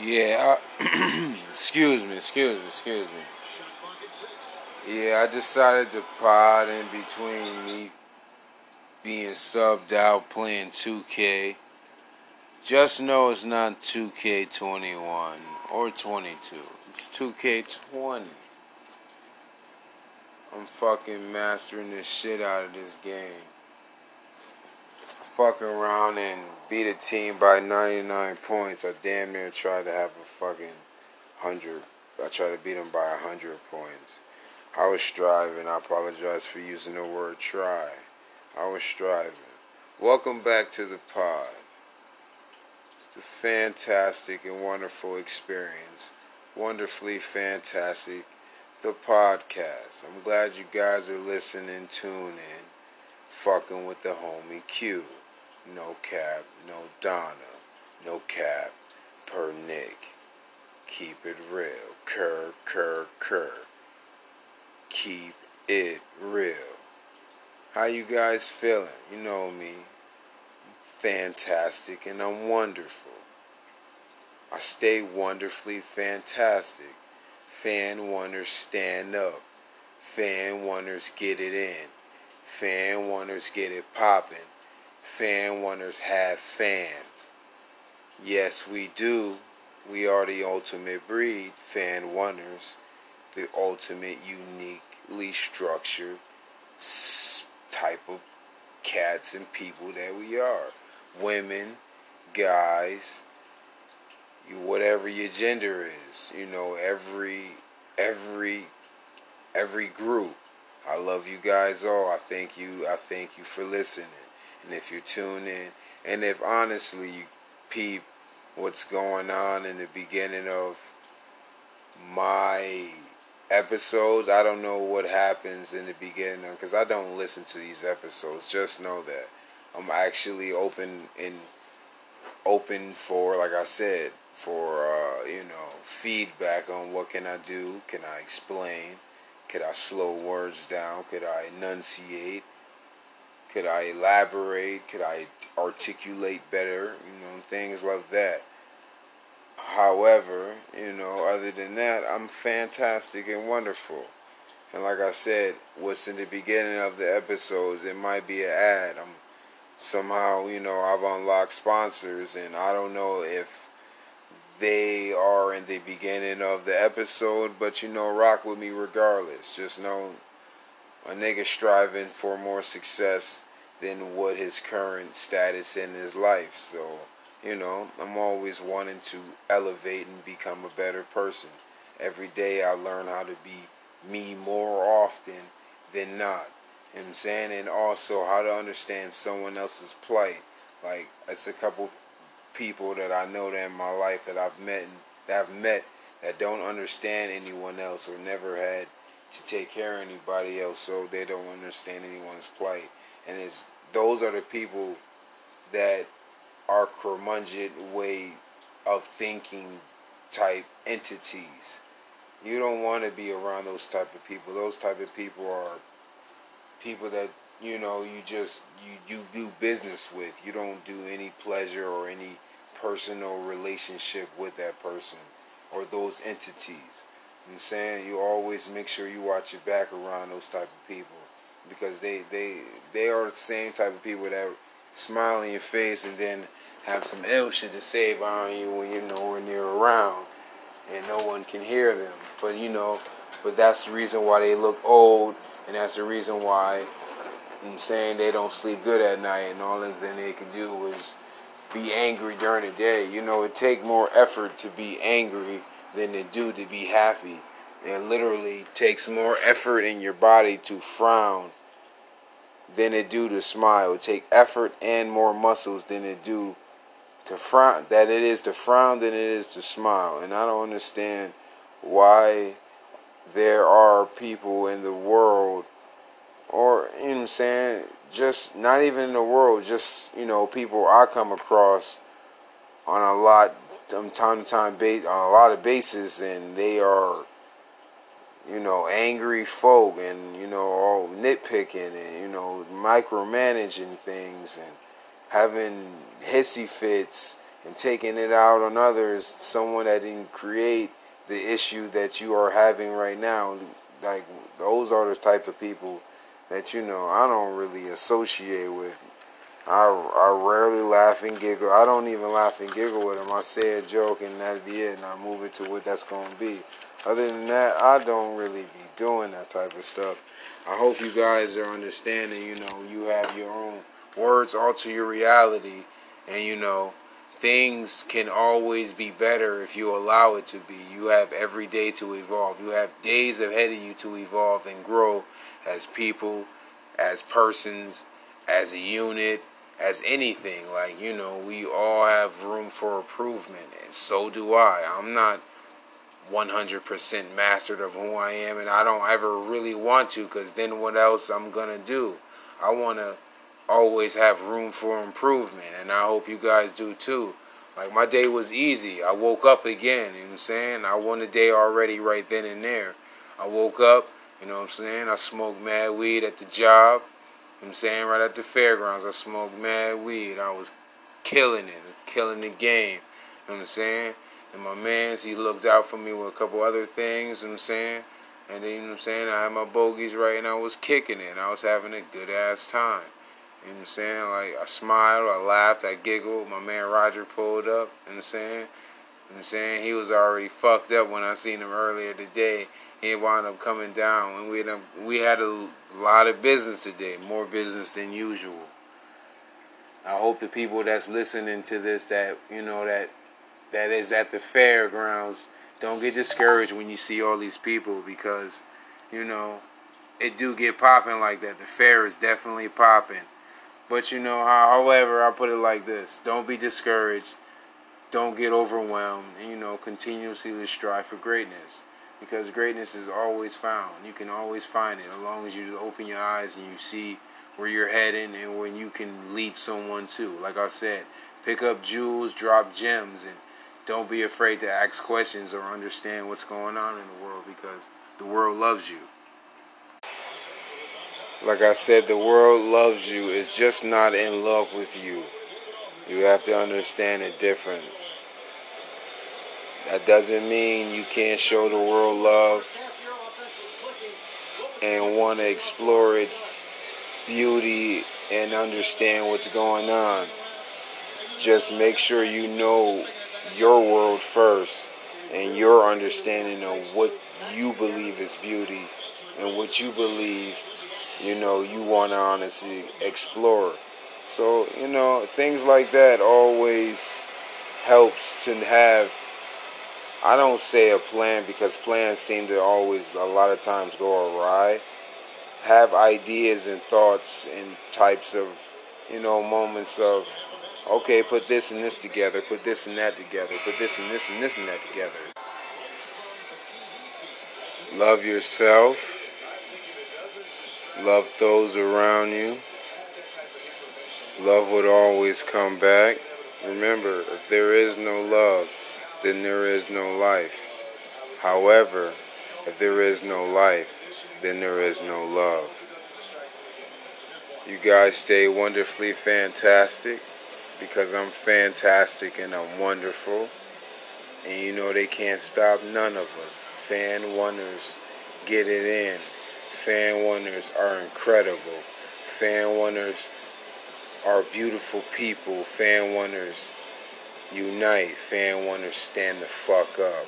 Yeah, I, excuse me, excuse me, excuse me. Yeah, I decided to pod in between me being subbed out playing 2K. Just know it's not 2K21 or 22. It's 2K20. I'm fucking mastering the shit out of this game. Fucking around and beat a team by 99 points. I damn near tried to have a fucking 100. I tried to beat them by 100 points. I was striving. I apologize for using the word try. I was striving. Welcome back to the pod. It's a fantastic and wonderful experience. Wonderfully fantastic. The podcast. I'm glad you guys are listening, tuning, fucking with the homie Q. No cap, no Donna, no cap, per Nick. Keep it real. Kerr, kerr, kerr. Keep it real. How you guys feeling? You know me. Fantastic and I'm wonderful. I stay wonderfully fantastic. Fan wonders stand up. Fan wonders get it in. Fan wonders get it popping. Fan wonders have fans. Yes, we do. We are the ultimate breed, fan wonders. The ultimate, uniquely structured type of cats and people that we are. Women, guys, you whatever your gender is, you know, every every every group. I love you guys all. I thank you. I thank you for listening. And if you're tuned in, and if honestly you peep what's going on in the beginning of my episodes. I don't know what happens in the beginning because I don't listen to these episodes. Just know that I'm actually open and open for, like I said, for uh, you know feedback on what can I do. Can I explain? Could I slow words down? Could I enunciate? Could I elaborate? Could I articulate better? You know, things like that. However, you know, other than that, I'm fantastic and wonderful. And like I said, what's in the beginning of the episodes, it might be an ad. I'm somehow, you know, I've unlocked sponsors, and I don't know if they are in the beginning of the episode, but you know, rock with me regardless. Just know a nigga striving for more success than what his current status in his life. So you know, I'm always wanting to elevate and become a better person. Every day I learn how to be me more often than not. You know I'm saying? And also how to understand someone else's plight. Like, it's a couple people that I know that in my life that I've met that I've met that don't understand anyone else or never had to take care of anybody else so they don't understand anyone's plight. And it's those are the people that are curmudgeon way of thinking type entities. You don't want to be around those type of people. Those type of people are people that you know you just you, you do business with. You don't do any pleasure or any personal relationship with that person or those entities. I'm saying you always make sure you watch your back around those type of people because they they they are the same type of people that smile in your face and then have some ill shit to say about you when you're nowhere near around and no one can hear them. But you know, but that's the reason why they look old and that's the reason why I'm saying they don't sleep good at night and all that they can do is be angry during the day. You know, it take more effort to be angry than it do to be happy. It literally takes more effort in your body to frown than it do to smile. It take effort and more muscles than it do to frown that it is to frown than it is to smile. And I don't understand why there are people in the world or you know what I'm saying, just not even in the world, just, you know, people I come across on a lot um, time to time base on a lot of bases and they are you know, angry folk and, you know, all nitpicking and, you know, micromanaging things and having hissy fits and taking it out on others, someone that didn't create the issue that you are having right now. Like those are the type of people that you know I don't really associate with. I, I rarely laugh and giggle. I don't even laugh and giggle with them. I say a joke and that'd be it, and I move it to what that's going to be. Other than that, I don't really be doing that type of stuff. I hope you guys are understanding. You know, you have your own words alter your reality, and you know things can always be better if you allow it to be. You have every day to evolve. You have days ahead of you to evolve and grow as people, as persons, as a unit, as anything. Like, you know, we all have room for improvement, and so do I. I'm not 100% mastered of who I am, and I don't ever really want to because then what else I'm going to do? I want to always have room for improvement, and I hope you guys do too. Like my day was easy. I woke up again, you know what I'm saying? I won the day already right then and there. I woke up, you know what I'm saying? I smoked mad weed at the job. I'm saying right at the fairgrounds, I smoked mad weed. I was killing it, killing the game. You know what I'm saying? And my man's, he looked out for me with a couple other things, you know what I'm saying? And then, you know what I'm saying? I had my bogeys right and I was kicking it and I was having a good ass time. You know what I'm saying? Like, I smiled, I laughed, I giggled. My man Roger pulled up. You know what I'm saying? You know I'm saying? He was already fucked up when I seen him earlier today. He wound up coming down. And we had, a, we had a lot of business today, more business than usual. I hope the people that's listening to this that, you know, that that is at the fairgrounds don't get discouraged when you see all these people because, you know, it do get popping like that. The fair is definitely popping. But you know, however, I put it like this: don't be discouraged, don't get overwhelmed, and you know, continuously strive for greatness because greatness is always found. You can always find it as long as you open your eyes and you see where you're heading and when you can lead someone to. Like I said, pick up jewels, drop gems, and don't be afraid to ask questions or understand what's going on in the world because the world loves you. Like I said, the world loves you. It's just not in love with you. You have to understand the difference. That doesn't mean you can't show the world love and want to explore its beauty and understand what's going on. Just make sure you know your world first and your understanding of what you believe is beauty and what you believe you know, you want to honestly explore. So, you know, things like that always helps to have, I don't say a plan because plans seem to always, a lot of times, go awry. Have ideas and thoughts and types of, you know, moments of, okay, put this and this together, put this and that together, put this and this and this and that together. Love yourself Love those around you. Love would always come back. Remember, if there is no love, then there is no life. However, if there is no life, then there is no love. You guys stay wonderfully fantastic because I'm fantastic and I'm wonderful. And you know they can't stop none of us. Fan wonders, get it in. Fan Wonders are incredible. Fan Wonders are beautiful people. Fan Wonders unite. Fan Wonders stand the fuck up.